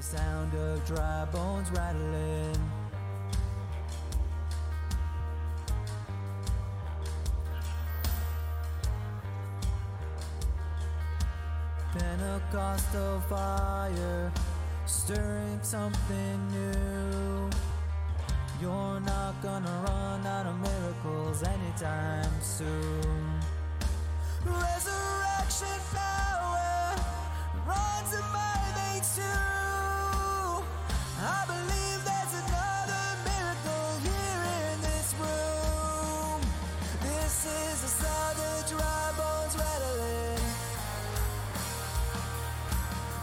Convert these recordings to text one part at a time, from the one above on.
the sound of dry bones rattling. Pentecostal fire, stirring something new. You're not gonna run out of miracles anytime soon. Resurrection power runs in my veins too.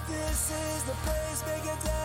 This is the place make a dead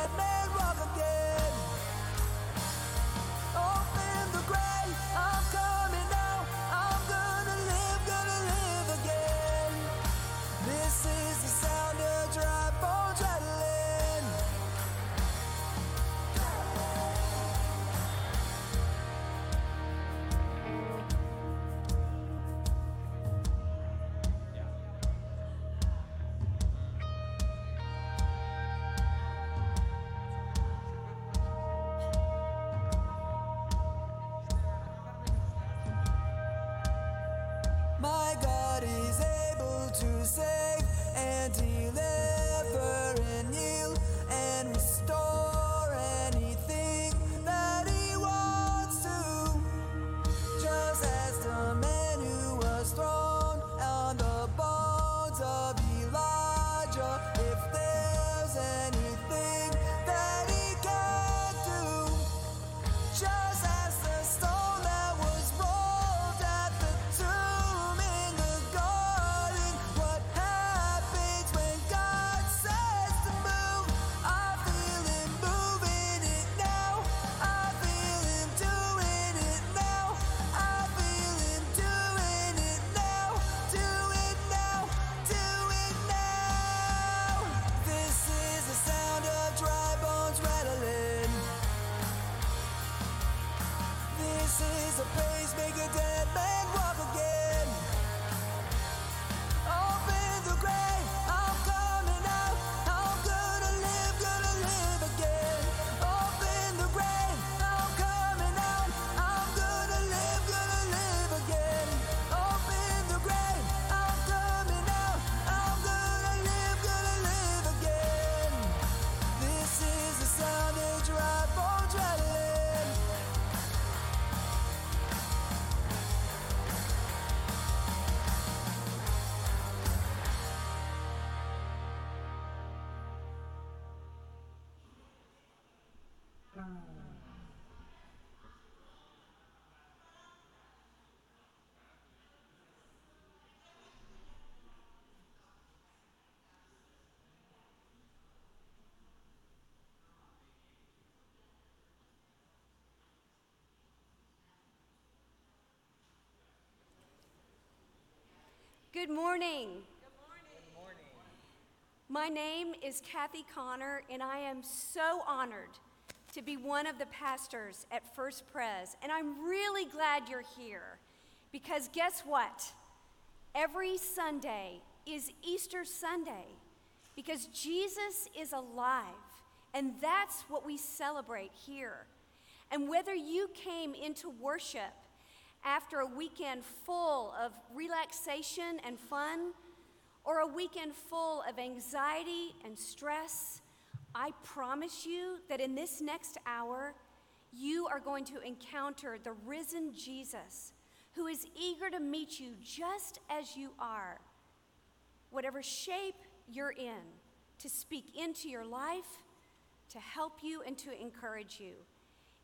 Good morning. Good morning. My name is Kathy Connor, and I am so honored to be one of the pastors at First Pres. And I'm really glad you're here because guess what? Every Sunday is Easter Sunday because Jesus is alive, and that's what we celebrate here. And whether you came into worship after a weekend full of relaxation and fun, or a weekend full of anxiety and stress, I promise you that in this next hour, you are going to encounter the risen Jesus who is eager to meet you just as you are, whatever shape you're in, to speak into your life, to help you, and to encourage you.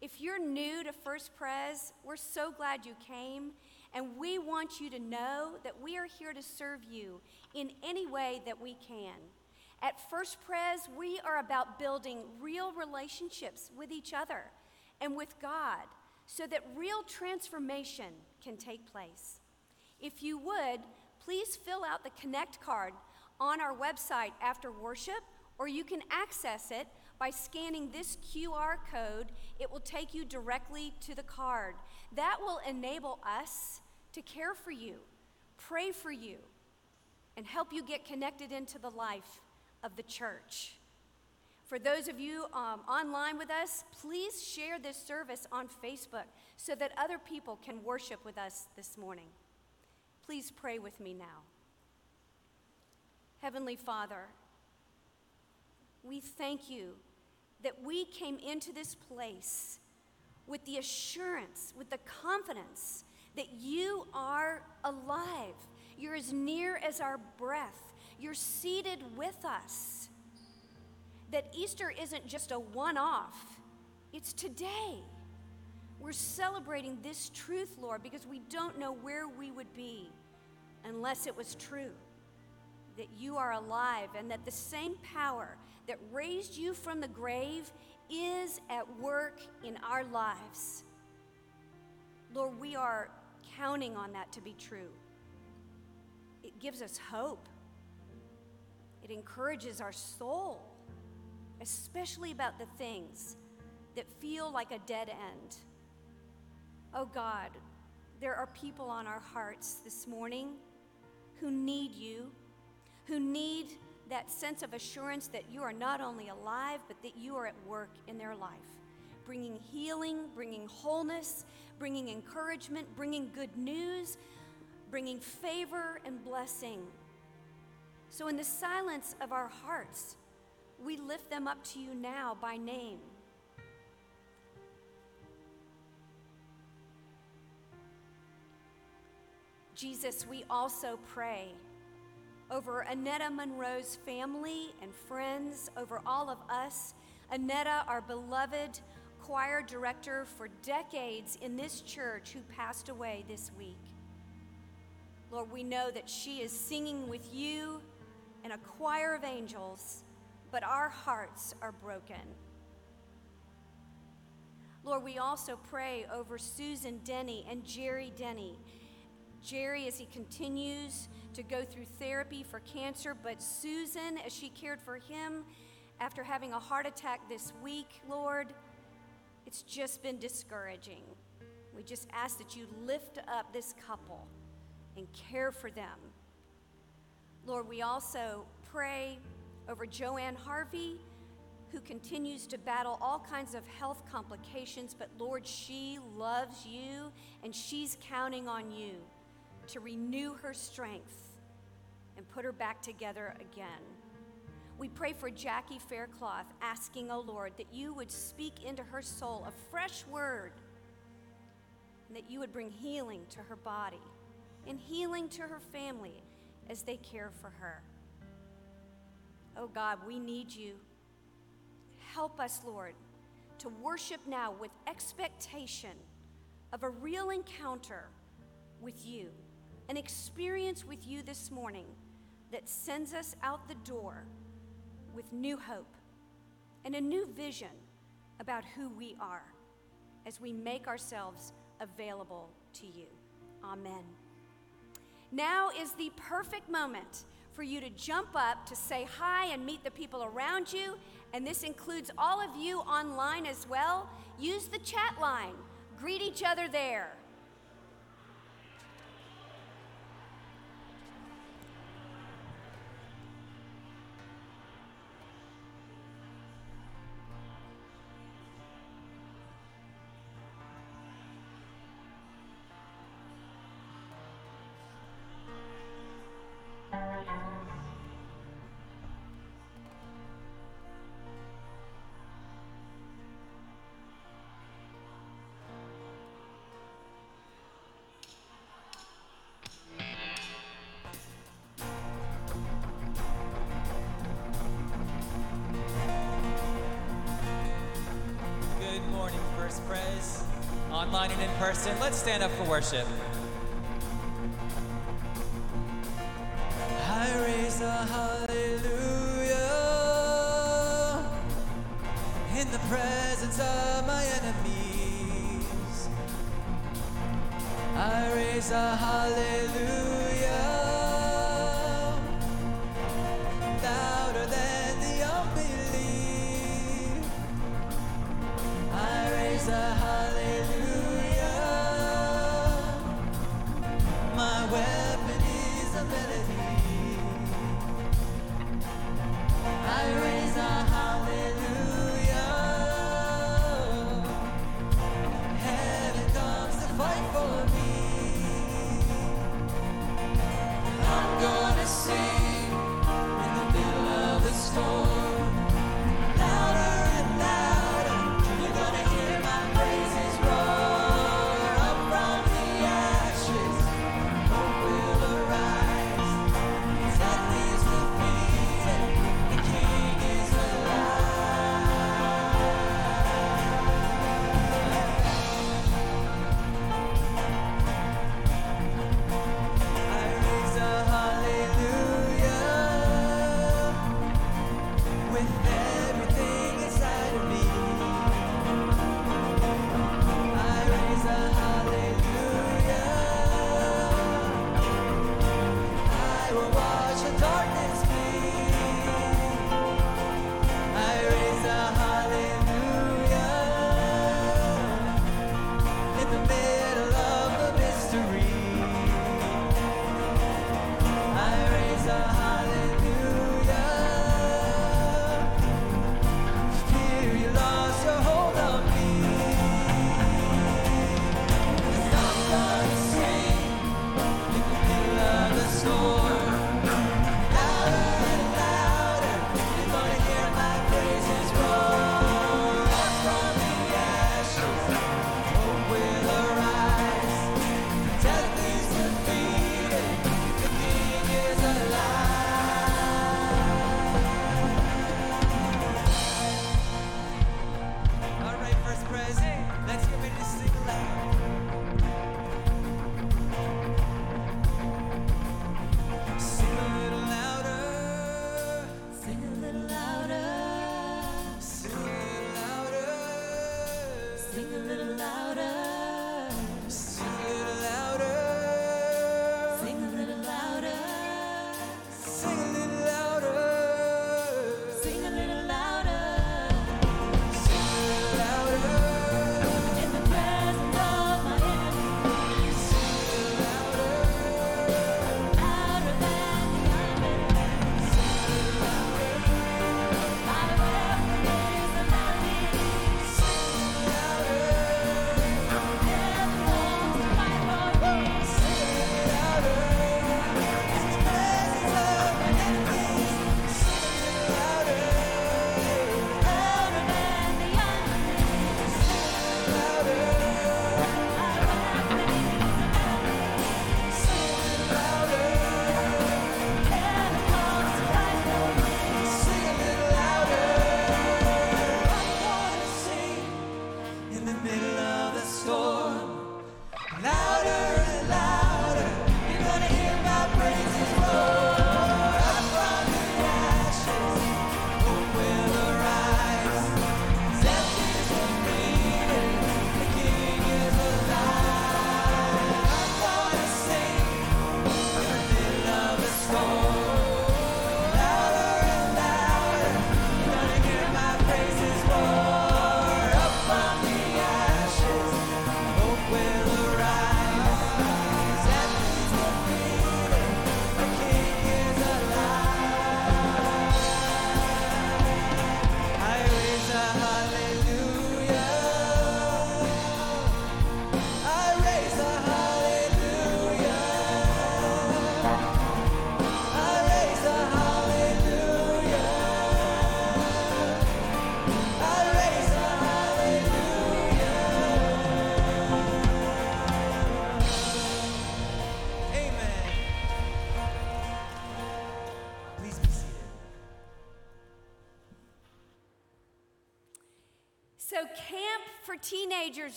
If you're new to First Pres, we're so glad you came, and we want you to know that we are here to serve you in any way that we can. At First Pres, we are about building real relationships with each other and with God so that real transformation can take place. If you would, please fill out the Connect card on our website after worship, or you can access it by scanning this QR code. It will take you directly to the card. That will enable us to care for you, pray for you, and help you get connected into the life of the church. For those of you um, online with us, please share this service on Facebook so that other people can worship with us this morning. Please pray with me now. Heavenly Father, we thank you that we came into this place with the assurance, with the confidence that you are alive. You're as near as our breath. You're seated with us. That Easter isn't just a one off, it's today. We're celebrating this truth, Lord, because we don't know where we would be unless it was true that you are alive and that the same power that raised you from the grave is at work in our lives. Lord, we are counting on that to be true. It gives us hope, it encourages our soul, especially about the things that feel like a dead end. Oh God, there are people on our hearts this morning who need you, who need that sense of assurance that you are not only alive, but that you are at work in their life, bringing healing, bringing wholeness, bringing encouragement, bringing good news, bringing favor and blessing. So, in the silence of our hearts, we lift them up to you now by name. Jesus, we also pray over Annetta Monroe's family and friends, over all of us. Annetta, our beloved choir director for decades in this church, who passed away this week. Lord, we know that she is singing with you and a choir of angels, but our hearts are broken. Lord, we also pray over Susan Denny and Jerry Denny. Jerry, as he continues to go through therapy for cancer, but Susan, as she cared for him after having a heart attack this week, Lord, it's just been discouraging. We just ask that you lift up this couple and care for them. Lord, we also pray over Joanne Harvey, who continues to battle all kinds of health complications, but Lord, she loves you and she's counting on you to renew her strength and put her back together again. We pray for Jackie Faircloth, asking, O oh Lord, that you would speak into her soul a fresh word, and that you would bring healing to her body and healing to her family as they care for her. Oh God, we need you. Help us, Lord, to worship now with expectation of a real encounter with you an experience with you this morning that sends us out the door with new hope and a new vision about who we are as we make ourselves available to you. Amen. Now is the perfect moment for you to jump up to say hi and meet the people around you, and this includes all of you online as well. Use the chat line, greet each other there. And in person. Let's stand up for worship. I raise a hallelujah in the presence of my enemies. I raise a hallelujah. I raise a hallelujah.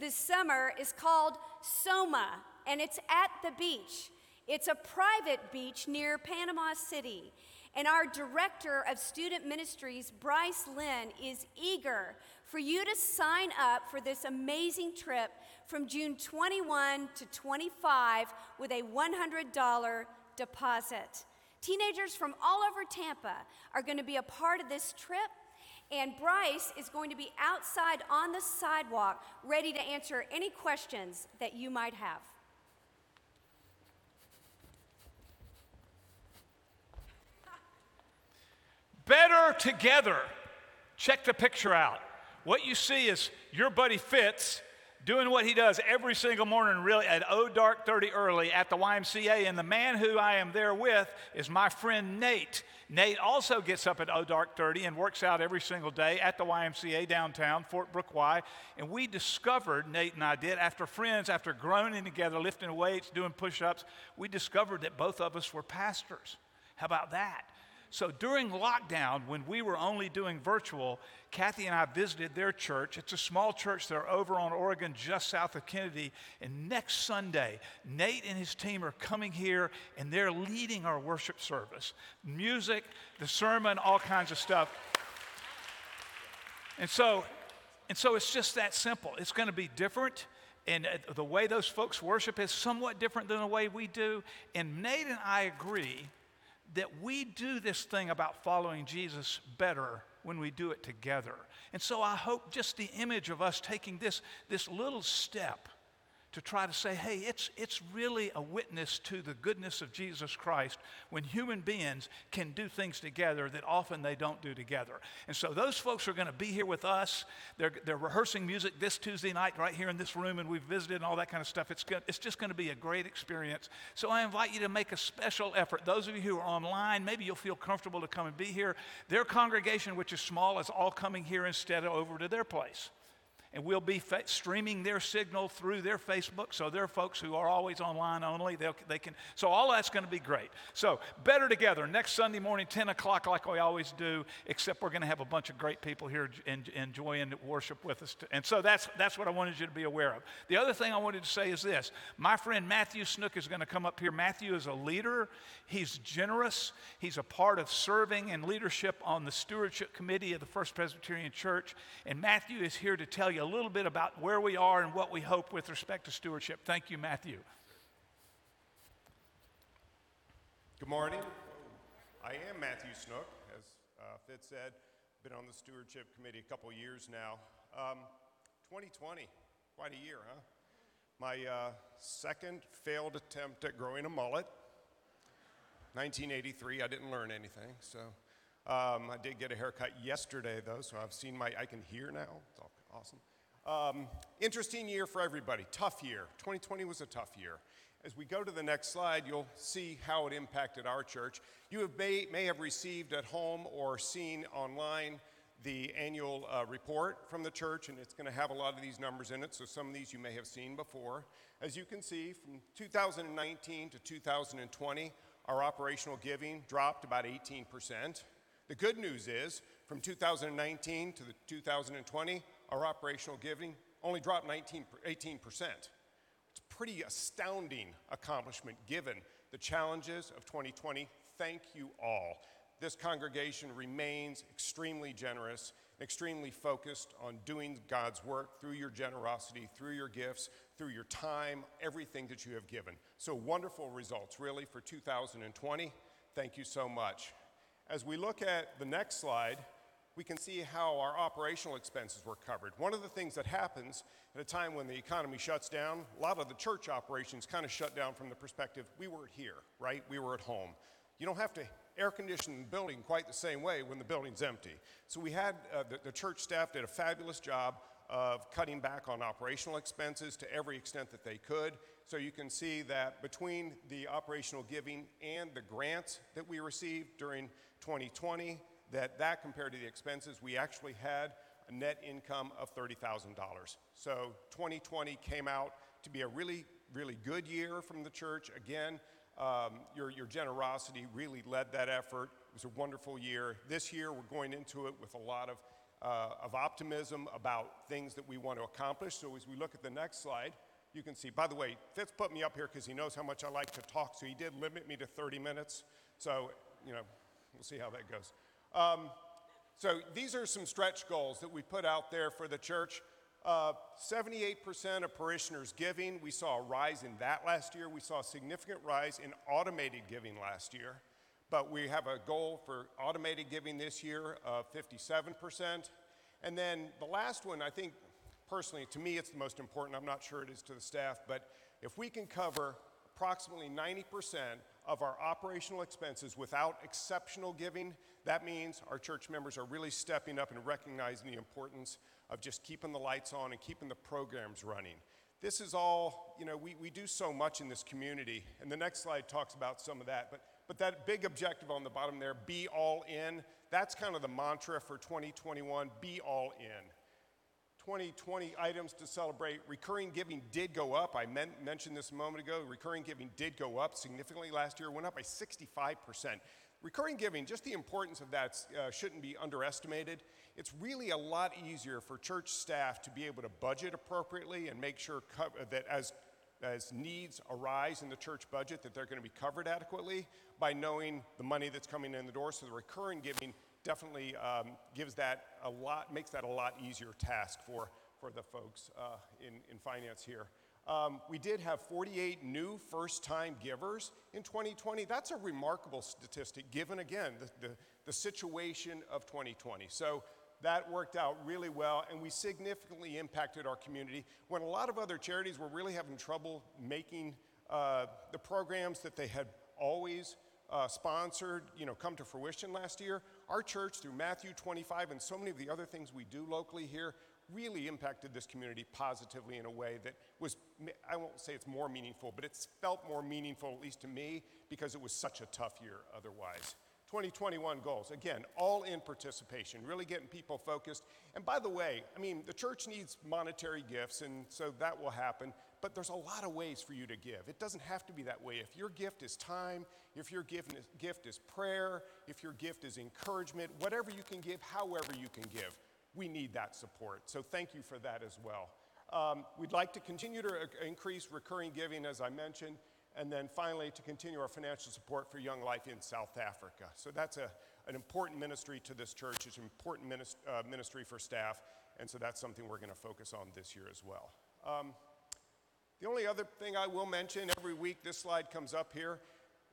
This summer is called Soma, and it's at the beach. It's a private beach near Panama City. And our director of student ministries, Bryce Lynn, is eager for you to sign up for this amazing trip from June 21 to 25 with a $100 deposit. Teenagers from all over Tampa are going to be a part of this trip. And Bryce is going to be outside on the sidewalk, ready to answer any questions that you might have. Better together. Check the picture out. What you see is your buddy Fitz doing what he does every single morning, really at oh dark 30 early at the YMCA. And the man who I am there with is my friend Nate. Nate also gets up at oh dark 30 and works out every single day at the YMCA downtown, Fort Brooke Y. And we discovered, Nate and I did, after friends, after groaning together, lifting weights, doing push ups, we discovered that both of us were pastors. How about that? So during lockdown, when we were only doing virtual, Kathy and I visited their church. It's a small church. They're over on Oregon, just south of Kennedy. And next Sunday, Nate and his team are coming here and they're leading our worship service. Music, the sermon, all kinds of stuff. And so, and so it's just that simple. It's going to be different. And uh, the way those folks worship is somewhat different than the way we do. And Nate and I agree that we do this thing about following Jesus better when we do it together. And so I hope just the image of us taking this, this little step to try to say, hey, it's, it's really a witness to the goodness of Jesus Christ when human beings can do things together that often they don't do together. And so those folks are going to be here with us. They're, they're rehearsing music this Tuesday night right here in this room, and we've visited and all that kind of stuff. It's, it's just going to be a great experience. So I invite you to make a special effort. Those of you who are online, maybe you'll feel comfortable to come and be here. Their congregation, which is small, is all coming here instead of over to their place and we'll be fa- streaming their signal through their Facebook. So there are folks who are always online only. They'll, they can. So all that's going to be great. So better together next Sunday morning, 10 o'clock, like we always do. Except we're going to have a bunch of great people here en- enjoying worship with us. And so that's that's what I wanted you to be aware of. The other thing I wanted to say is this: my friend Matthew Snook is going to come up here. Matthew is a leader. He's generous. He's a part of serving and leadership on the stewardship committee of the First Presbyterian Church. And Matthew is here to tell you a little bit about where we are and what we hope with respect to stewardship. Thank you, Matthew. Good morning. I am Matthew Snook, as uh, Fitz said. Been on the stewardship committee a couple years now. Um, 2020, quite a year, huh? My uh, second failed attempt at growing a mullet. 1983, I didn't learn anything, so um, I did get a haircut yesterday, though, so I've seen my, I can hear now. It's all awesome. Um, interesting year for everybody, tough year. 2020 was a tough year. As we go to the next slide, you'll see how it impacted our church. You have may, may have received at home or seen online the annual uh, report from the church, and it's going to have a lot of these numbers in it, so some of these you may have seen before. As you can see, from 2019 to 2020, our operational giving dropped about 18%. The good news is, from 2019 to the 2020, our operational giving only dropped 19, 18%. It's a pretty astounding accomplishment given the challenges of 2020. Thank you all. This congregation remains extremely generous extremely focused on doing God's work through your generosity, through your gifts, through your time, everything that you have given. So wonderful results, really, for 2020. Thank you so much. As we look at the next slide, we can see how our operational expenses were covered. One of the things that happens at a time when the economy shuts down, a lot of the church operations kind of shut down from the perspective we weren't here, right? We were at home. You don't have to air condition the building quite the same way when the building's empty. So we had uh, the, the church staff did a fabulous job of cutting back on operational expenses to every extent that they could. So you can see that between the operational giving and the grants that we received during 2020, that that compared to the expenses, we actually had a net income of $30,000. So 2020 came out to be a really, really good year from the church. Again, um, your, your generosity really led that effort. It was a wonderful year. This year, we're going into it with a lot of, uh, of optimism about things that we want to accomplish. So as we look at the next slide, you can see, by the way, Fitz put me up here because he knows how much I like to talk, so he did limit me to 30 minutes. So, you know, we'll see how that goes. Um, so these are some stretch goals that we put out there for the church. Uh, 78% of parishioners giving, we saw a rise in that last year. We saw a significant rise in automated giving last year. But we have a goal for automated giving this year of 57%. And then the last one, I think personally, to me, it's the most important. I'm not sure it is to the staff, but if we can cover approximately 90% of our operational expenses without exceptional giving, that means our church members are really stepping up and recognizing the importance of just keeping the lights on and keeping the programs running. This is all, you know, we, we do so much in this community, and the next slide talks about some of that. But, but that big objective on the bottom there, be all in, that's kind of the mantra for 2021 be all in. 2020 items to celebrate. Recurring giving did go up. I men- mentioned this a moment ago. Recurring giving did go up significantly last year, went up by 65%. Recurring giving, just the importance of that uh, shouldn't be underestimated. It's really a lot easier for church staff to be able to budget appropriately and make sure co- that as as needs arise in the church budget that they're going to be covered adequately by knowing the money that's coming in the door so the recurring giving definitely um, gives that a lot makes that a lot easier task for for the folks uh, in, in finance here um, we did have 48 new first time givers in 2020. That's a remarkable statistic given, again, the, the, the, situation of 2020. So that worked out really well, and we significantly impacted our community when a lot of other charities were really having trouble making uh, the programs that they had always uh, sponsored, you know, come to fruition last year. Our church, through Matthew 25 and so many of the other things we do locally here, really impacted this community positively in a way that was, I won't say it's more meaningful, but it's felt more meaningful, at least to me, because it was such a tough year otherwise. 2021 goals, again, all in participation, really getting people focused. And by the way, I mean, the church needs monetary gifts, and so that will happen, but there's a lot of ways for you to give. It doesn't have to be that way. If your gift is time, if your gift is, prayer, if your gift is encouragement, whatever you can give, however you can give we need that support. So thank you for that as well. Um, we'd like to continue to increase recurring giving, as I mentioned, and then finally to continue our financial support for Young Life in South Africa. So that's a, an important ministry to this church. It's an important minist- uh, ministry for staff, and so that's something we're going to focus on this year as well. Um, the only other thing I will mention every week, this slide comes up here.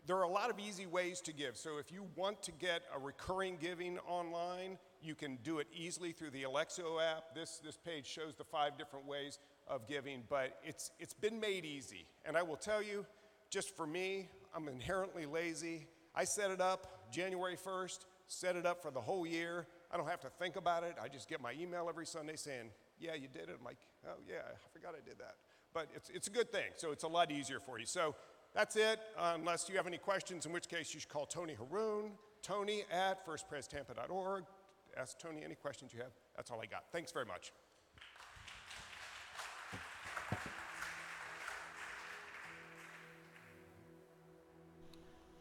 there are a lot of easy ways to give. So if you want to get a recurring giving online, you can do it easily through the Elexio app. This, this page shows the five different ways of giving, but it's, it's been made easy. And I will tell you, just for me, I'm inherently lazy. I set it up January 1st, set it up for the whole year. I don't have to think about it. I just get my email every Sunday saying, Yeah, you did it. I'm like, Oh, yeah, I forgot I did that. But it's, it's a good thing, so it's a lot easier for you. So that's it, uh, unless you have any questions, in which case you should call Tony Haroon, tony at firstprestampa.org. Ask Tony any questions you have. That's all I got. Thanks very much.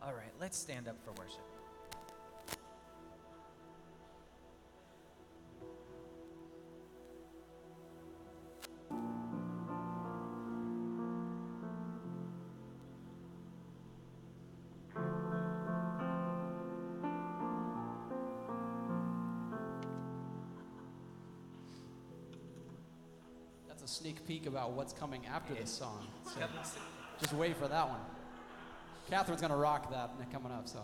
All right, let's stand up for worship. That's a sneak peek about what's coming after this song. So just wait for that one. Catherine's gonna rock that coming up. So.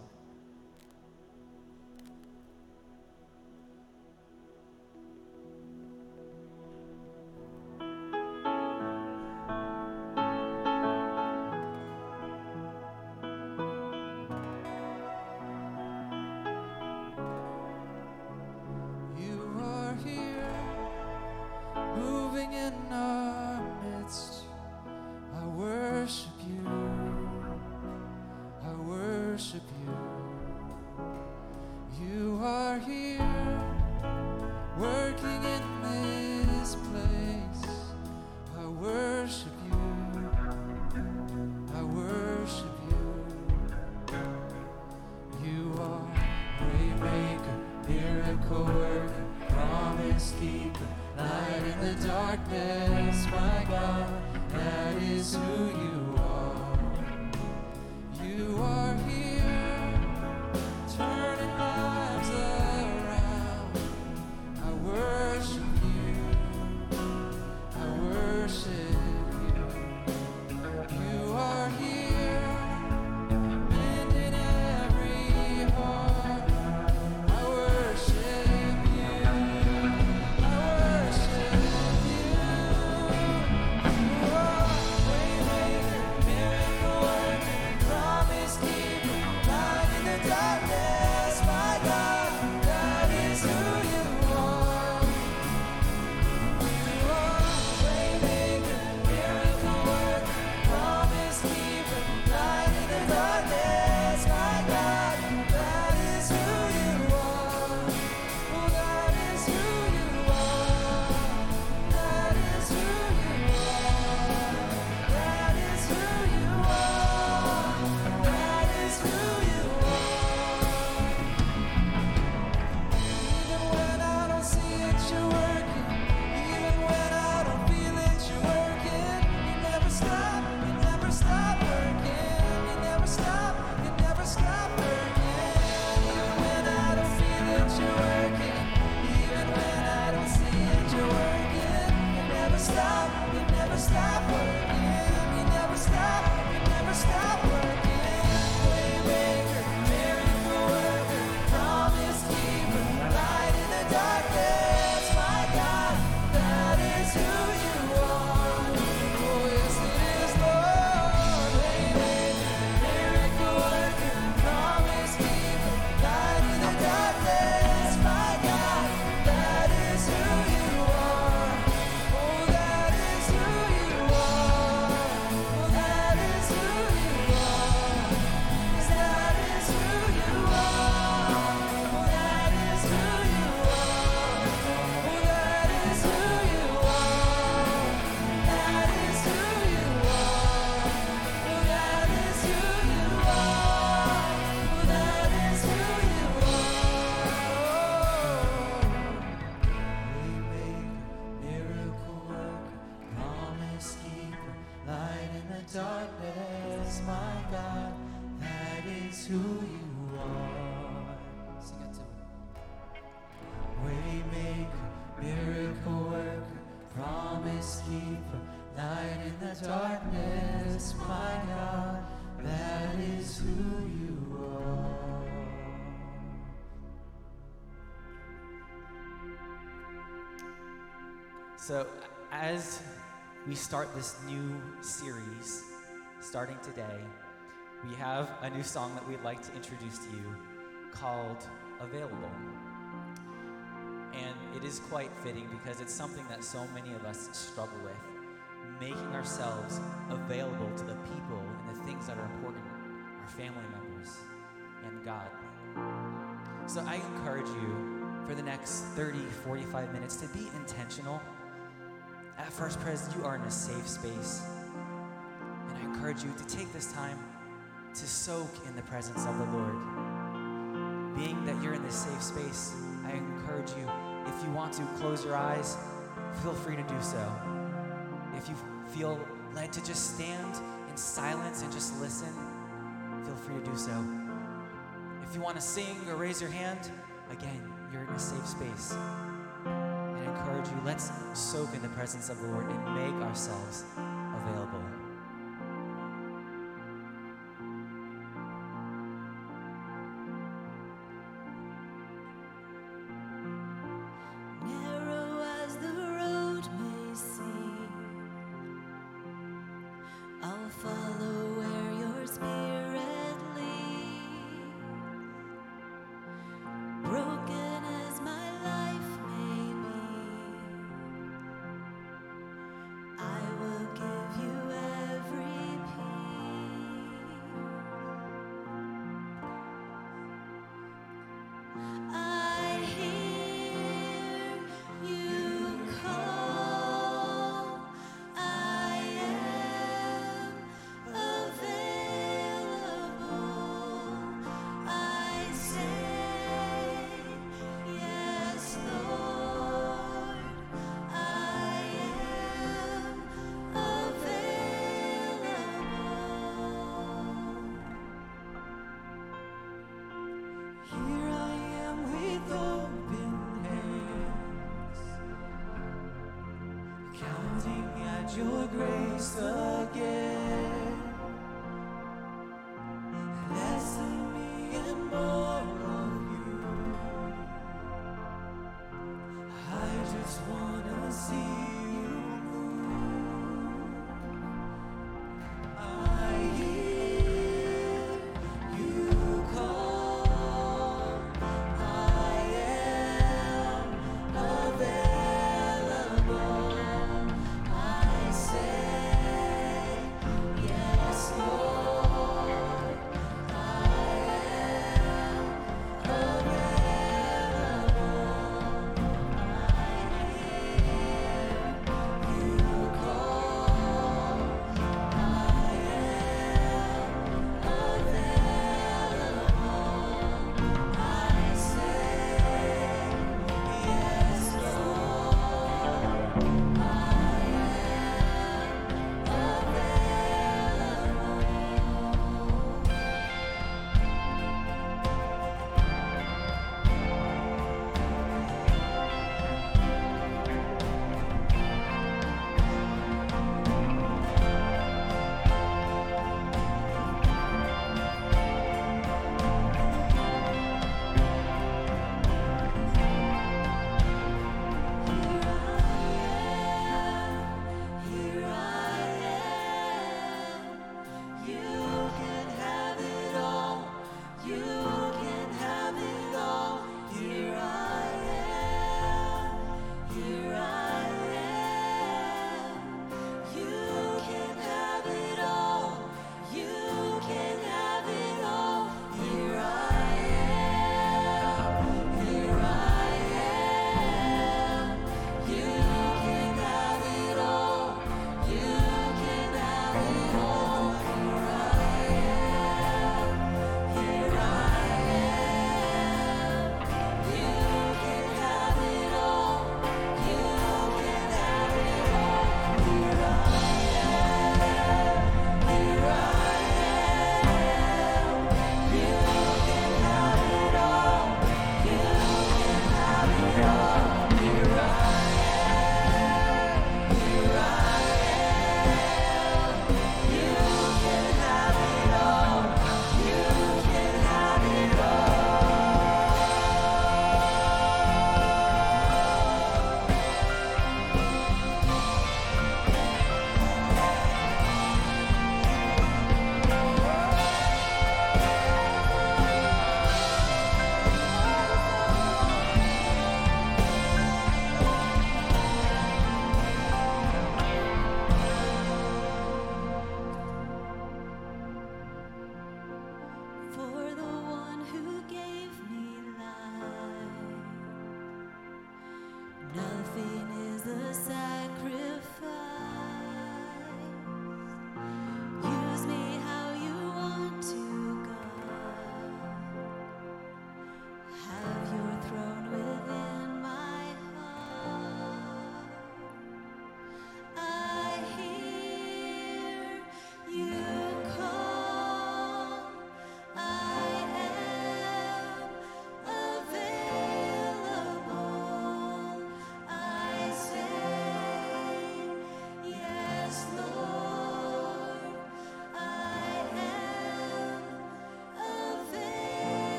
So, as we start this new series, starting today, we have a new song that we'd like to introduce to you called Available. And it is quite fitting because it's something that so many of us struggle with making ourselves available to the people and the things that are important our family members and God. So I encourage you for the next 30, 45 minutes to be intentional. At First Pres, you are in a safe space. And I encourage you to take this time to soak in the presence of the Lord. Being that you're in this safe space, I encourage you, if you want to close your eyes, feel free to do so. If you feel led to just stand in silence and just listen, feel free to do so. If you want to sing or raise your hand, again, you're in a safe space. Encourage you, let's soak in the presence of the Lord and make ourselves available.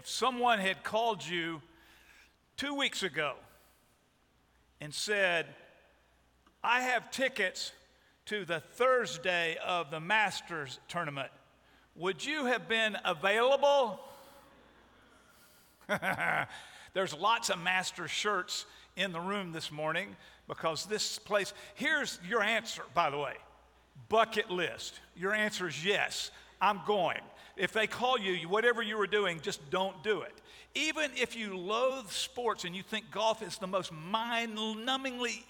If someone had called you two weeks ago and said, I have tickets to the Thursday of the Masters tournament, would you have been available? There's lots of Masters shirts in the room this morning because this place, here's your answer, by the way bucket list. Your answer is yes, I'm going. If they call you, whatever you were doing, just don't do it. Even if you loathe sports and you think golf is the most mind numbingly,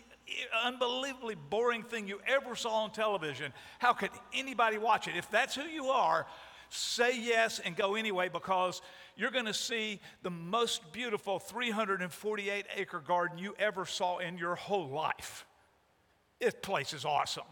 unbelievably boring thing you ever saw on television, how could anybody watch it? If that's who you are, say yes and go anyway because you're going to see the most beautiful 348 acre garden you ever saw in your whole life. This place is awesome.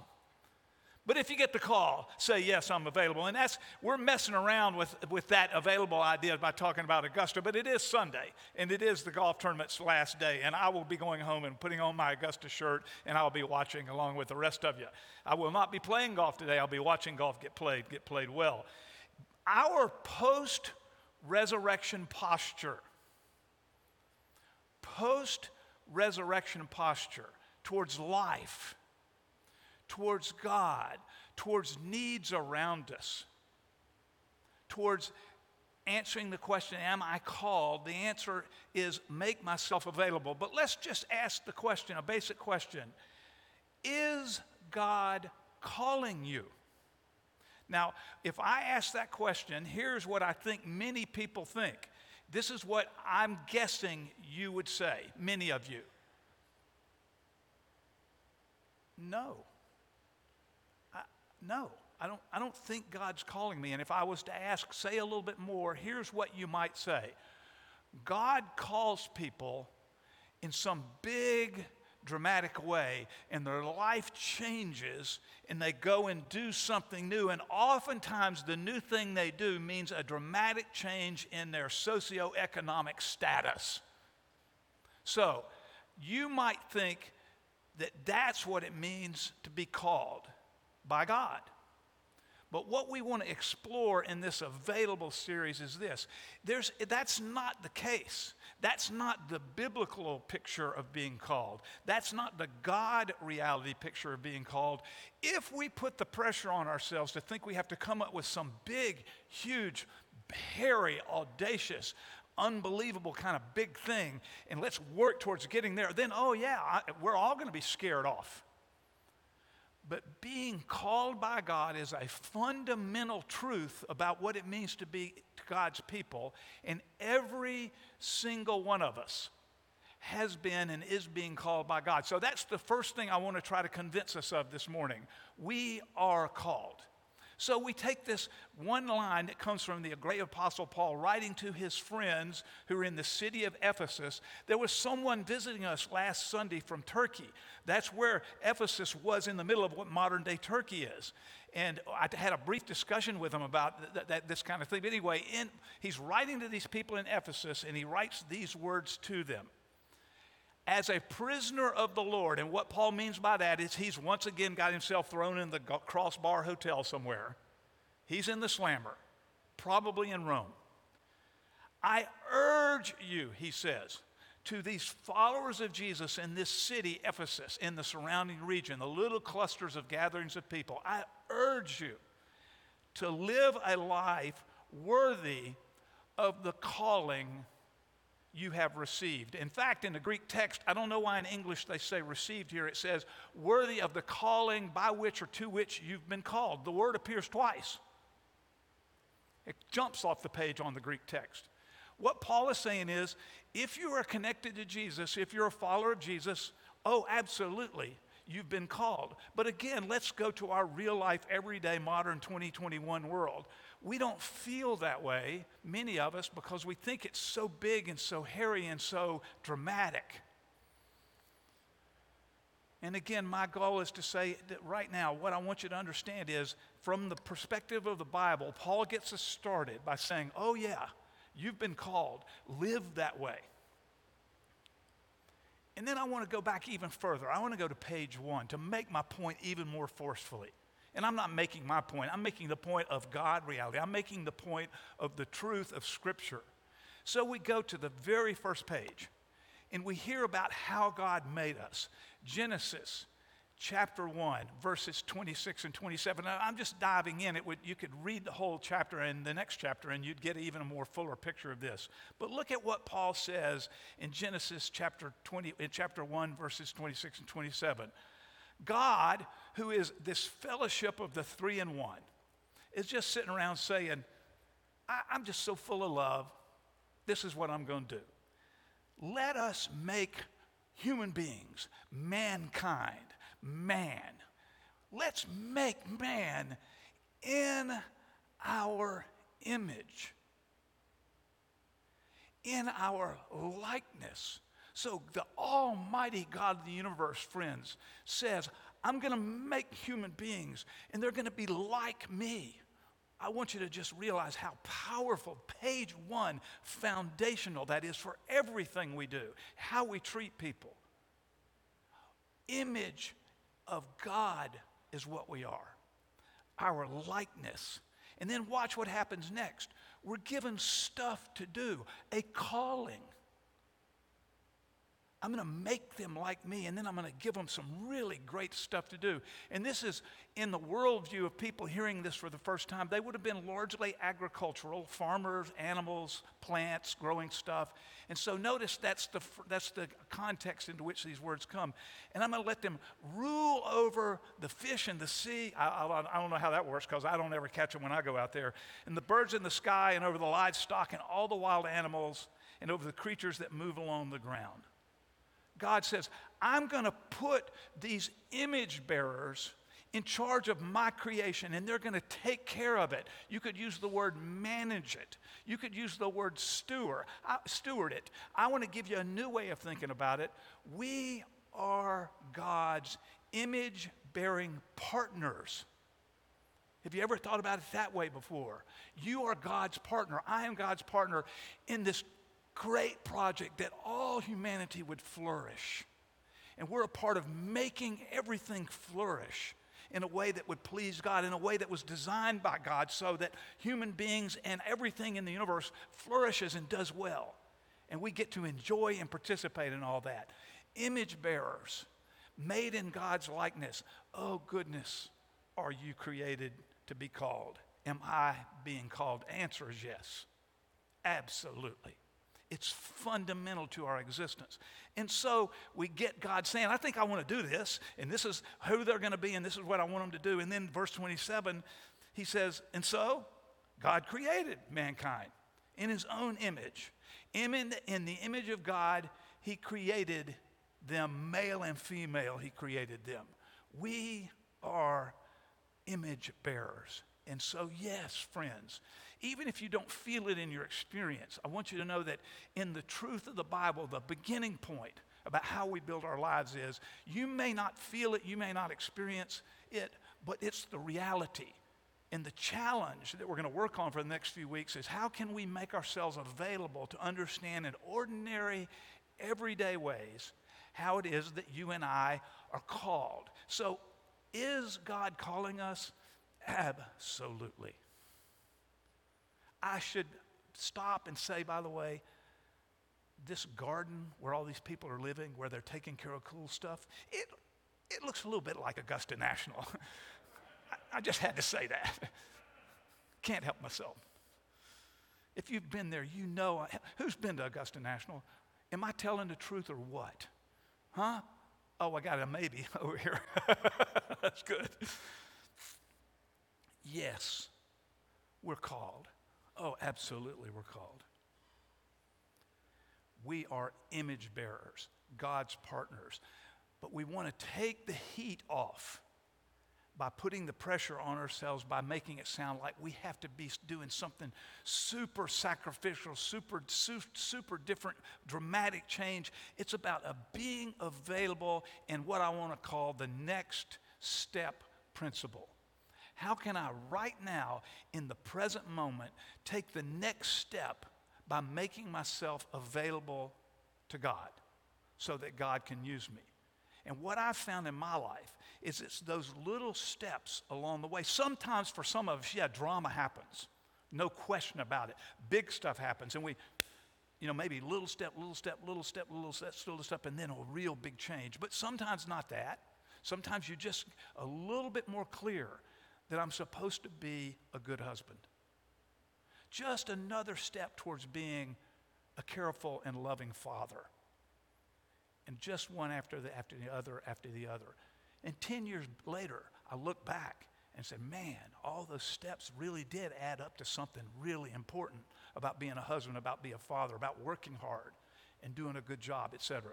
But if you get the call, say, yes, I'm available. And that's, we're messing around with, with that available idea by talking about Augusta, but it is Sunday, and it is the golf tournament's last day. And I will be going home and putting on my Augusta shirt, and I'll be watching along with the rest of you. I will not be playing golf today. I'll be watching golf get played, get played well. Our post resurrection posture, post resurrection posture towards life towards God, towards needs around us, towards answering the question, Am I called? The answer is make myself available. But let's just ask the question, a basic question Is God calling you? Now, if I ask that question, here's what I think many people think. This is what I'm guessing you would say, many of you. No. No, I don't, I don't think God's calling me. And if I was to ask, say a little bit more, here's what you might say God calls people in some big, dramatic way, and their life changes, and they go and do something new. And oftentimes, the new thing they do means a dramatic change in their socioeconomic status. So, you might think that that's what it means to be called by God. But what we want to explore in this available series is this. There's, that's not the case. That's not the biblical picture of being called. That's not the God reality picture of being called. If we put the pressure on ourselves to think we have to come up with some big, huge, hairy, audacious, unbelievable kind of big thing, and let's work towards getting there, then, oh, yeah, I, we're all going to be scared off. But being called by God is a fundamental truth about what it means to be God's people. And every single one of us has been and is being called by God. So that's the first thing I want to try to convince us of this morning. We are called. So we take this one line that comes from the great apostle Paul writing to his friends who are in the city of Ephesus. There was someone visiting us last Sunday from Turkey. That's where Ephesus was in the middle of what modern day Turkey is. And I had a brief discussion with him about th- th- this kind of thing. But anyway, in, he's writing to these people in Ephesus and he writes these words to them as a prisoner of the Lord. And what Paul means by that is he's once again got himself thrown in the crossbar hotel somewhere. He's in the slammer, probably in Rome. I urge you, he says, to these followers of Jesus in this city, Ephesus, in the surrounding region, the little clusters of gatherings of people, I urge you to live a life worthy of the calling you have received. In fact, in the Greek text, I don't know why in English they say received here, it says worthy of the calling by which or to which you've been called. The word appears twice. It jumps off the page on the Greek text. What Paul is saying is if you are connected to Jesus, if you're a follower of Jesus, oh, absolutely, you've been called. But again, let's go to our real life, everyday, modern 2021 world. We don't feel that way, many of us, because we think it's so big and so hairy and so dramatic. And again, my goal is to say that right now, what I want you to understand is from the perspective of the Bible, Paul gets us started by saying, Oh, yeah, you've been called, live that way. And then I want to go back even further. I want to go to page one to make my point even more forcefully. And I'm not making my point, I'm making the point of God reality. I'm making the point of the truth of Scripture. So we go to the very first page and we hear about how God made us. Genesis chapter 1, verses 26 and 27. Now, I'm just diving in. It would, you could read the whole chapter and the next chapter, and you'd get even a more fuller picture of this. But look at what Paul says in Genesis chapter 20, in chapter 1, verses 26 and 27. God, who is this fellowship of the three in one, is just sitting around saying, I'm just so full of love. This is what I'm going to do. Let us make human beings, mankind, man. Let's make man in our image, in our likeness. So the Almighty God of the universe, friends, says, I'm going to make human beings, and they're going to be like me. I want you to just realize how powerful, page one, foundational that is for everything we do, how we treat people. Image of God is what we are, our likeness. And then watch what happens next. We're given stuff to do, a calling. I'm going to make them like me, and then I'm going to give them some really great stuff to do. And this is in the worldview of people hearing this for the first time. They would have been largely agricultural, farmers, animals, plants, growing stuff. And so notice that's the, that's the context into which these words come. And I'm going to let them rule over the fish in the sea. I, I, I don't know how that works because I don't ever catch them when I go out there. And the birds in the sky, and over the livestock, and all the wild animals, and over the creatures that move along the ground. God says, I'm going to put these image bearers in charge of my creation and they're going to take care of it. You could use the word manage it. You could use the word steward, uh, steward it. I want to give you a new way of thinking about it. We are God's image bearing partners. Have you ever thought about it that way before? You are God's partner. I am God's partner in this great project that all humanity would flourish. And we're a part of making everything flourish in a way that would please God, in a way that was designed by God so that human beings and everything in the universe flourishes and does well. And we get to enjoy and participate in all that. Image bearers, made in God's likeness. Oh, goodness, are you created to be called? Am I being called? Answer is yes. Absolutely. It's fundamental to our existence. And so we get God saying, I think I want to do this, and this is who they're going to be, and this is what I want them to do. And then verse 27, he says, And so God created mankind in his own image. In, the image of God, he created them, male and female, he created them. We are image bearers. And so, yes, friends, even if you don't feel it in your experience, I want you to know that in the truth of the Bible, the beginning point about how we build our lives is you may not feel it, you may not experience it, but it's the reality. And the challenge that we're going to work on for the next few weeks is how can we make ourselves available to understand in ordinary, everyday ways how it is that you and I are called. So, is God calling us? Absolutely. I should stop and say, by the way, this garden where all these people are living, where they're taking care of cool stuff, it, it looks a little bit like Augusta National. I, I just had to say that. Can't help myself. If you've been there, you know. Who's been to Augusta National? Am I telling the truth or what? Huh? Oh, I got a maybe over here. That's good. Yes, we're called. Oh, absolutely, we're called. We are image bearers, God's partners. But we want to take the heat off by putting the pressure on ourselves by making it sound like we have to be doing something super sacrificial, super, super, different, dramatic change. It's about a being available in what I want to call the next step principle. How can I, right now, in the present moment, take the next step by making myself available to God so that God can use me? And what I've found in my life is it's those little steps along the way. Sometimes for some of us, yeah, drama happens. No question about it. Big stuff happens, and we, you know, maybe little step, little step, little step, little step, little step, and then a real big change. But sometimes not that. Sometimes you're just a little bit more clear that I'm supposed to be a good husband. Just another step towards being a careful and loving father. And just one after the, after the other, after the other. And 10 years later, I look back and said, man, all those steps really did add up to something really important about being a husband, about being a father, about working hard and doing a good job, etc.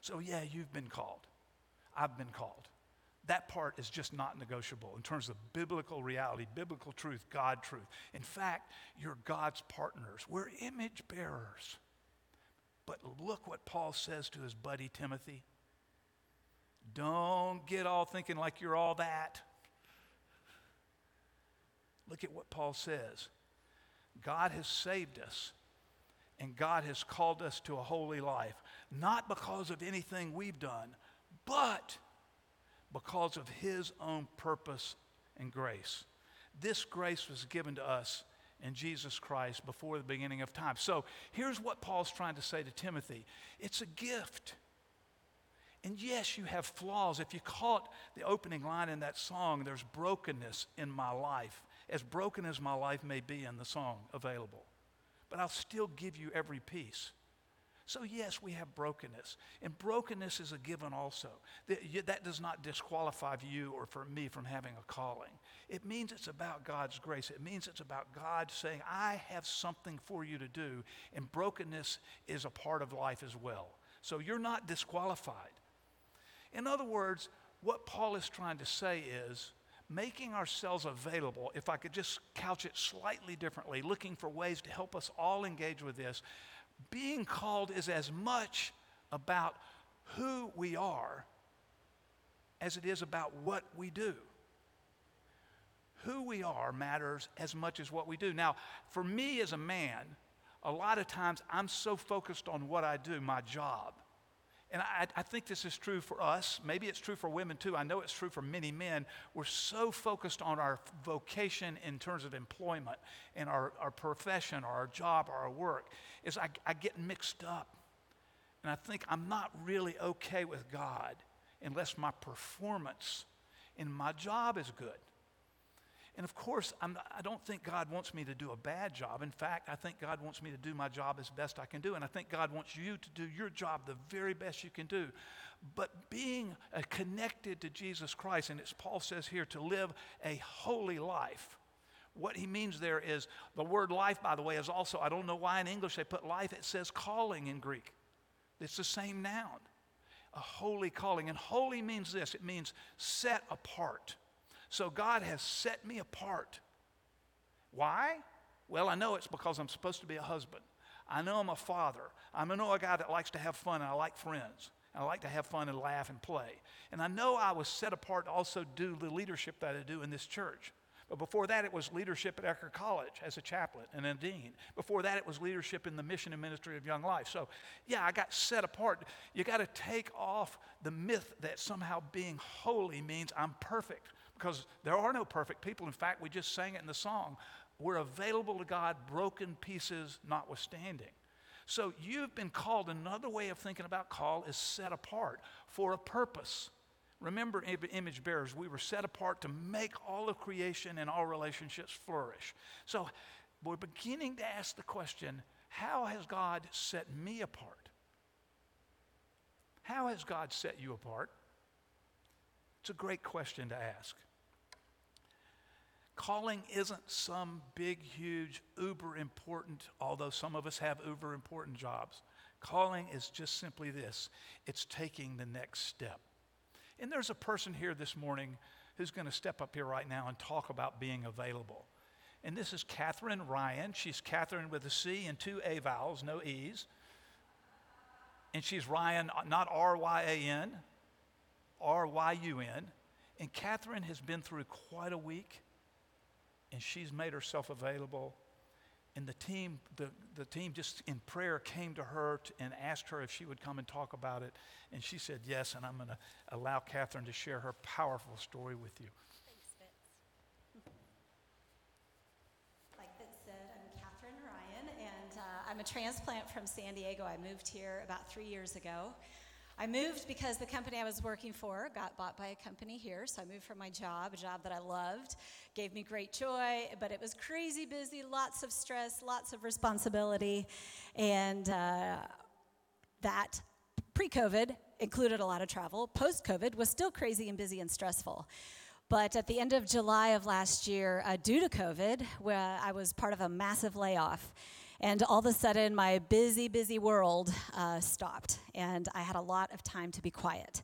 So, yeah, you've been called. I've been called. That part is just not negotiable in terms of biblical reality, biblical truth, God truth. In fact, you're God's partners. We're image bearers. But look what Paul says to his buddy Timothy. Don't get all thinking like you're all that. Look at what Paul says God has saved us, and God has called us to a holy life, not because of anything we've done, but because of His own purpose and grace. This grace was given to us in Jesus Christ before the beginning of time. So here's what Paul's trying to say to Timothy it's a gift. And yes, you have flaws. If you caught the opening line in that song, there's brokenness in my life, as broken as my life may be in the song available. But I'll still give you every piece. So, yes, we have brokenness. And brokenness is a given also. That does not disqualify you or for me from having a calling. It means it's about God's grace. It means it's about God saying, I have something for you to do. And brokenness is a part of life as well. So, you're not disqualified. In other words, what Paul is trying to say is making ourselves available, if I could just couch it slightly differently, looking for ways to help us all engage with this. Being called is as much about who we are as it is about what we do. Who we are matters as much as what we do. Now, for me as a man, a lot of times I'm so focused on what I do, my job, and I, I, think this is true for us. Maybe it's true for women too. I know it's true for many men. We're so focused on our vocation in terms of employment and our, our profession or our job or our work, is I, I get mixed up. And I think I'm not really okay with God unless my performance in my job is good. And of course, I'm, I do not think God wants me to do a bad job. In fact, I think God wants me to do my job as best I can do. And I think God wants you to do your job the very best you can do. But being connected to Jesus Christ, and as Paul says here, to live a holy life. What he means there is the word life, by the way, is also, I don't know why in English they put life, it says calling in Greek. It's the same noun, a holy calling. And holy means this it means set apart so God has set me apart. Why? Well, I know it's because I'm supposed to be a husband. I know I'm a father. I know a guy that likes to have fun and I like friends. I like to have fun and laugh and play. And I know I was set apart to also do the leadership that I do in this church. But before that, it was leadership at Eckerd College as a chaplain and a dean. Before that, it was leadership in the mission and ministry of Young Life. So, yeah, I got set apart. You got to take off the myth that somehow being holy means I'm perfect, because there are no perfect people. In fact, we just sang it in the song. We're available to God, broken pieces notwithstanding. So, you've been called. Another way of thinking about call is set apart for a purpose. Remember, image bearers, we were set apart to make all of creation and all relationships flourish. So we're beginning to ask the question how has God set me apart? How has God set you apart? It's a great question to ask. Calling isn't some big, huge, uber important, although some of us have uber important jobs. Calling is just simply this it's taking the next step. And there's a person here this morning who's going to step up here right now and talk about being available. And this is Catherine Ryun. She's Catherine with a C and two A vowels, no E's. And she's Ryun, not R Y A N, R Y U N. And Catherine has been through quite a week, and she's made herself available. And the team, the, the team just in prayer came to her and asked her if she would come and talk about it. And she said yes, and I'm going to allow Catherine to share her powerful story with you. Like Fitz said, I'm Catherine Ryun, and uh, I'm a transplant from San Diego. I moved here about three years ago. I moved because the company I was working for got bought by a company here, so I moved from my job, a job that I loved, gave me great joy, but it was crazy busy, lots of stress, lots of responsibility, and uh, that pre COVID included a lot of travel. Post COVID was still crazy and busy and stressful. But at the end of July of last year, uh, due to COVID, I was part of a massive layoff, and all of a sudden my busy, busy world uh, stopped, and I had a lot of time to be quiet.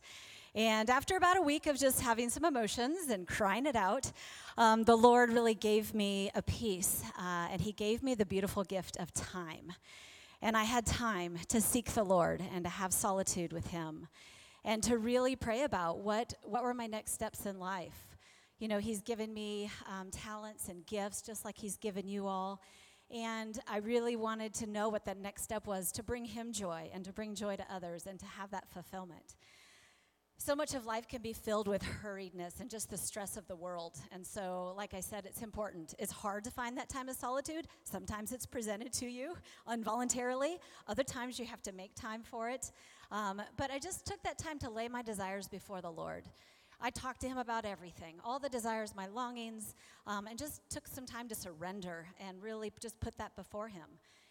And after about a week of just having some emotions and crying it out, um, the Lord really gave me a peace, uh, and He gave me the beautiful gift of time. And I had time to seek the Lord and to have solitude with Him and to really pray about what, what were my next steps in life. You know, He's given me um, talents and gifts just like He's given you all. And I really wanted to know what that next step was to bring Him joy and to bring joy to others and to have that fulfillment. So much of life can be filled with hurriedness and just the stress of the world. And so, like I said, it's important. It's hard to find that time of solitude. Sometimes it's presented to you involuntarily, other times you have to make time for it. Um, but I just took that time to lay my desires before the Lord. I talked to him about everything, all the desires, my longings, um, and just took some time to surrender and really just put that before him.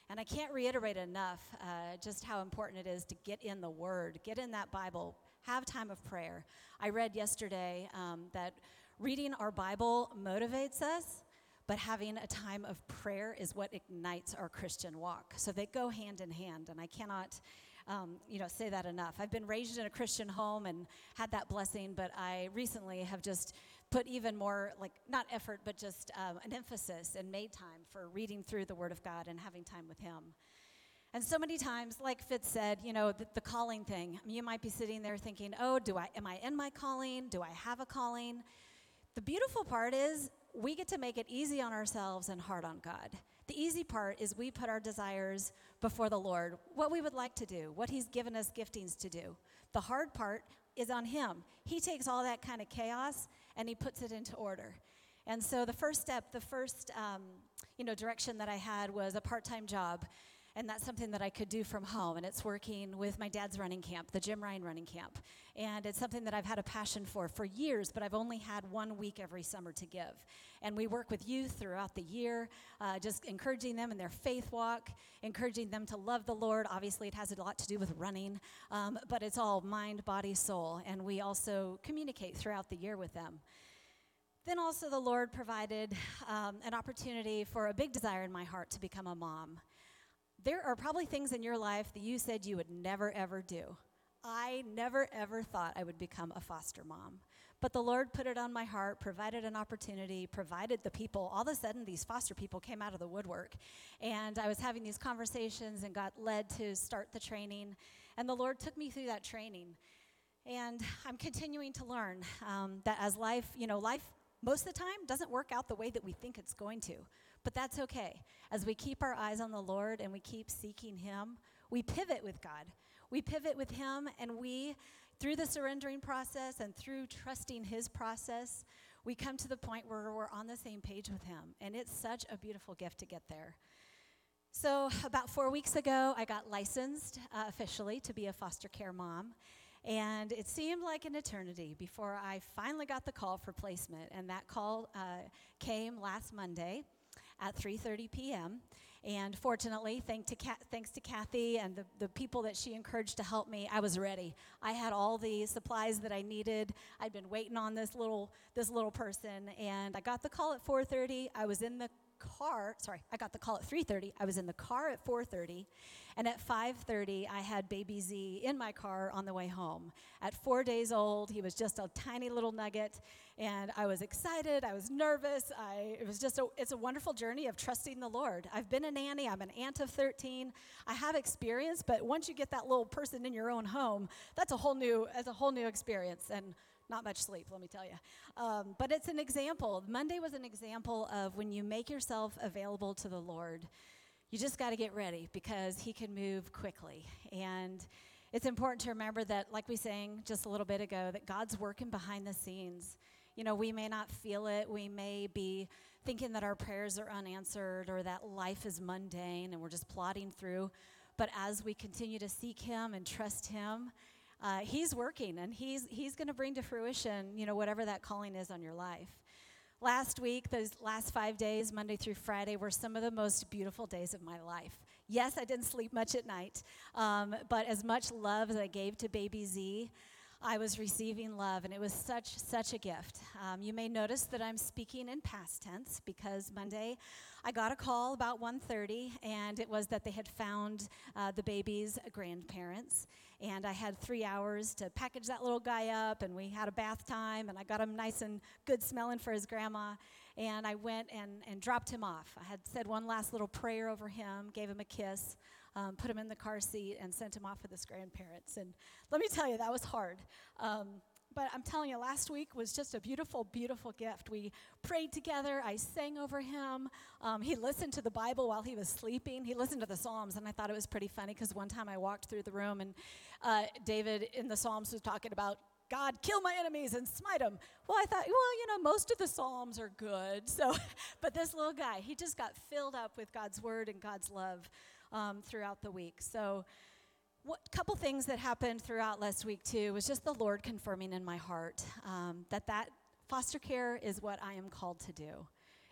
And I can't reiterate enough uh, just how important it is to get in the Word, get in that Bible, have time of prayer. I read yesterday um, that reading our Bible motivates us, but having a time of prayer is what ignites our Christian walk. So they go hand in hand, and I cannot. Um, you know, say that enough. I've been raised in a Christian home and had that blessing, but I recently have just put even more, like, not effort, but just um, an emphasis and made time for reading through the Word of God and having time with Him. And so many times, like Fitz said, you know, the, the calling thing. You might be sitting there thinking, "Oh, do I am I in my calling? Do I have a calling?" The beautiful part is we get to make it easy on ourselves and hard on God. The easy part is we put our desires before the Lord, what we would like to do, what He's given us giftings to do. The hard part is on Him. He takes all that kind of chaos and He puts it into order. And so the first step, the first um, you know direction that I had was a part-time job. And that's something that I could do from home. And it's working with my dad's running camp, the Jim Ryun running camp. And it's something that I've had a passion for for years, but I've only had one week every summer to give. And we work with youth throughout the year, uh, just encouraging them in their faith walk, encouraging them to love the Lord. Obviously, it has a lot to do with running, um, but it's all mind, body, soul. And we also communicate throughout the year with them. Then also, the Lord provided um, an opportunity for a big desire in my heart to become a mom. There are probably things in your life that you said you would never ever do. I never ever thought I would become a foster mom. But the Lord put it on my heart, provided an opportunity, provided the people. All of a sudden, these foster people came out of the woodwork. And I was having these conversations and got led to start the training. And the Lord took me through that training. And I'm continuing to learn um, that as life, you know, life most of the time doesn't work out the way that we think it's going to. But that's okay. As we keep our eyes on the Lord and we keep seeking Him, we pivot with God. We pivot with Him, and we, through the surrendering process and through trusting His process, we come to the point where we're on the same page with Him. And it's such a beautiful gift to get there. So, about four weeks ago, I got licensed uh, officially to be a foster care mom. And it seemed like an eternity before I finally got the call for placement. And that call uh, came last Monday at 3.30 p.m. And fortunately, thank to Ca- thanks to Kathy and the, the people that she encouraged to help me, I was ready. I had all the supplies that I needed. I'd been waiting on this little, this little person. And I got the call at 4.30. I was in the car sorry i got the call at 3.30 i was in the car at 4.30 and at 5.30 i had baby z in my car on the way home. At four days old he was just a tiny little nugget and i was excited i was nervous I, it was just a, it's a wonderful journey of trusting the lord. I've been a nanny i'm an aunt of 13 i have experience but once you get that little person in your own home that's a whole new that's a whole new experience and not much sleep, let me tell you. Um, but it's an example. Monday was an example of when you make yourself available to the Lord, you just got to get ready because He can move quickly. And it's important to remember that, like we sang just a little bit ago, that God's working behind the scenes. You know, we may not feel it. We may be thinking that our prayers are unanswered or that life is mundane and we're just plodding through. But as we continue to seek Him and trust Him, uh, he's working and he's, he's going to bring to fruition, you know, whatever that calling is on your life. Last week, those last five days, Monday through Friday, were some of the most beautiful days of my life. Yes, I didn't sleep much at night, um, but as much love as I gave to baby Z, I was receiving love, and it was such such a gift. Um, you may notice that I'm speaking in past tense because Monday I got a call about 1:30, and it was that they had found uh, the baby's grandparents, and I had three hours to package that little guy up, and we had a bath time, and I got him nice and good smelling for his grandma, and I went and, and dropped him off. I had said one last little prayer over him, gave him a kiss, um, put him in the car seat, and sent him off with his grandparents. And let me tell you, that was hard. Um, but I'm telling you, last week was just a beautiful, beautiful gift. We prayed together. I sang over him. Um, he listened to the Bible while he was sleeping. He listened to the Psalms, and I thought it was pretty funny because one time I walked through the room and uh, David in the Psalms was talking about God, kill my enemies and smite them. Well, I thought, well, you know, most of the Psalms are good. So, but this little guy, he just got filled up with God's word and God's love um, throughout the week. So, what couple things that happened throughout last week too was just the Lord confirming in my heart um, that that foster care is what I am called to do.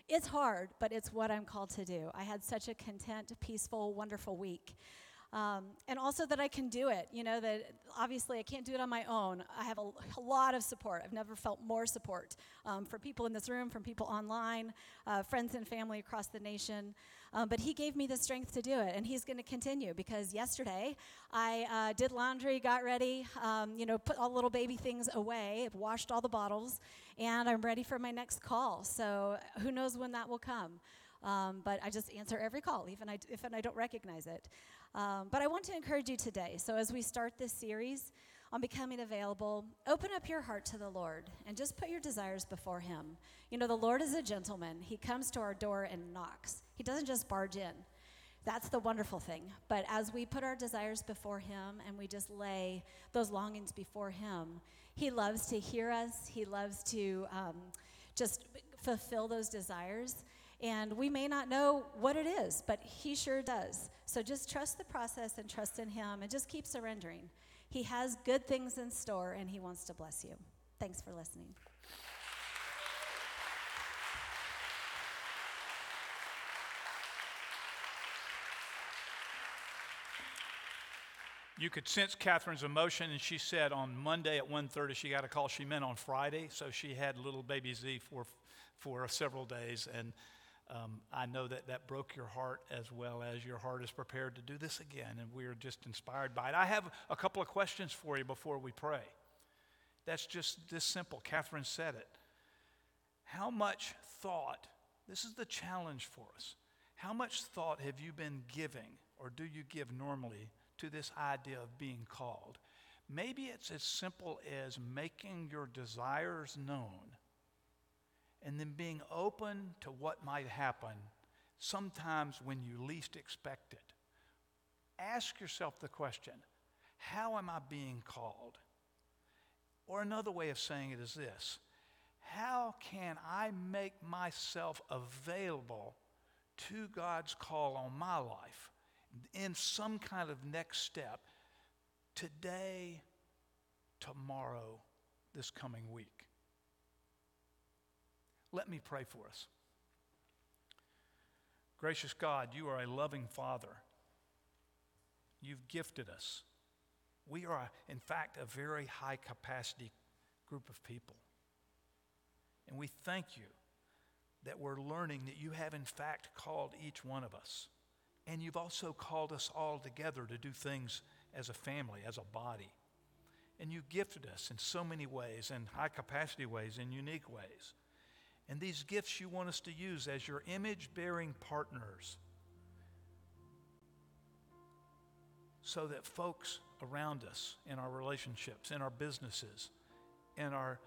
It's hard, but it's what I'm called to do. I had such a content, peaceful, wonderful week. Um, and also that I can do it. You know, that obviously I can't do it on my own. I have a, a lot of support. I've never felt more support um, from people in this room, from people online, uh, friends and family across the nation. Um, but He gave me the strength to do it, and He's going to continue because yesterday I uh, did laundry, got ready, um, you know, put all the little baby things away, washed all the bottles, and I'm ready for my next call. So who knows when that will come. Um, but I just answer every call, even I, if I don't recognize it. Um, but I want to encourage you today. So as we start this series on becoming available, open up your heart to the Lord and just put your desires before Him. You know, the Lord is a gentleman. He comes to our door and knocks. He doesn't just barge in. That's the wonderful thing. But as we put our desires before Him and we just lay those longings before Him, He loves to hear us. He loves to um, just fulfill those desires. And we may not know what it is, but He sure does. So just trust the process and trust in Him and just keep surrendering. He has good things in store and He wants to bless you. Thanks for listening. You could sense Catherine's emotion, and she said on Monday at 1.30 she got a call. She meant on Friday, so she had little baby Z for, for several days. And um, I know that that broke your heart as well as your heart is prepared to do this again, and we are just inspired by it. I have a couple of questions for you before we pray. That's just this simple. Catherine said it. How much thought, this is the challenge for us, how much thought have you been giving, or do you give normally, to this idea of being called? Maybe it's as simple as making your desires known and then being open to what might happen sometimes when you least expect it. Ask yourself the question how am I being called? Or another way of saying it is this how can I make myself available to God's call on my life in some kind of next step today, tomorrow, this coming week? Let me pray for us. Gracious God, you are a loving Father. You've gifted us. We are, in fact, a very high capacity group of people. And we thank you that we're learning that you have, in fact, called each one of us. And you've also called us all together to do things as a family, as a body. And you gifted us in so many ways, in high capacity ways, in unique ways. And these gifts you want us to use as your image bearing partners so that folks around us in our relationships, in our businesses, in our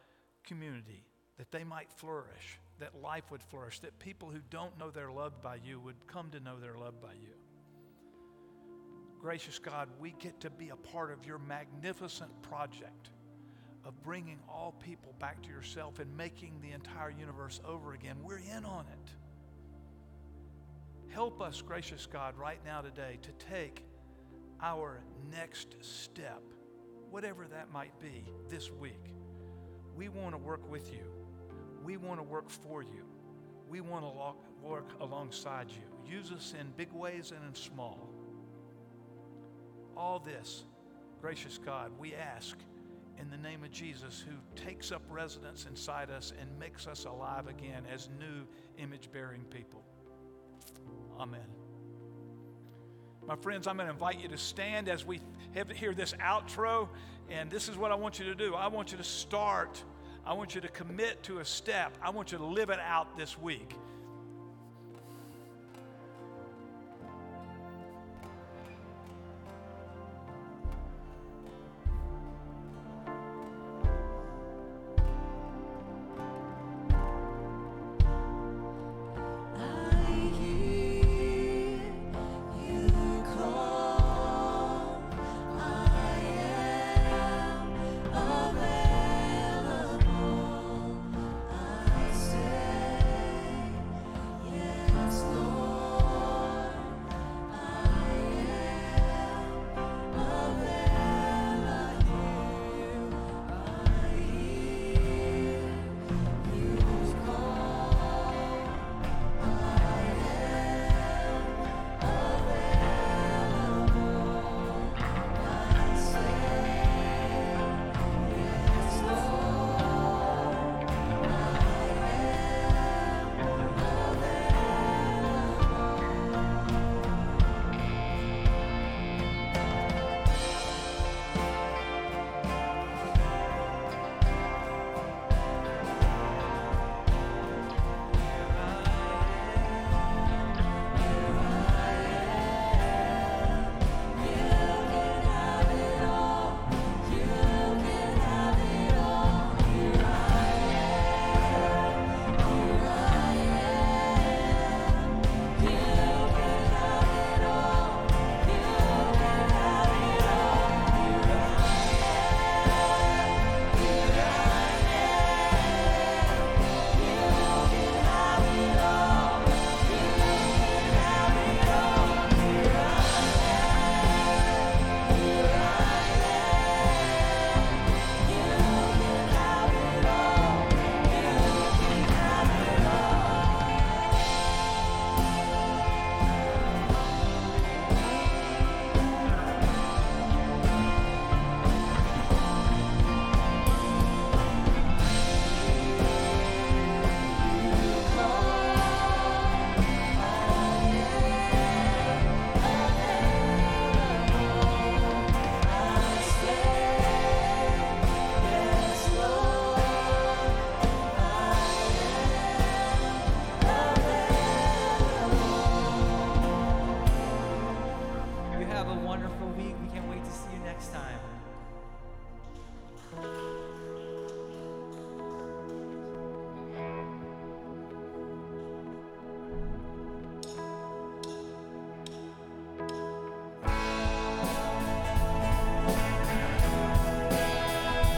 community, that they might flourish, that life would flourish, that people who don't know they're loved by you would come to know they're loved by you. Gracious God, we get to be a part of your magnificent project of bringing all people back to yourself and making the entire universe over again. We're in on it. Help us, gracious God, right now today to take our next step, whatever that might be, this week. We want to work with you. We want to work for you. We want to work alongside you. Use us in big ways and in small. All this, gracious God, we ask in the name of Jesus, who takes up residence inside us and makes us alive again as new image bearing people. Amen. My friends, I'm going to invite you to stand as we have, hear this outro. And this is what I want you to do I want you to start, I want you to commit to a step, I want you to live it out this week.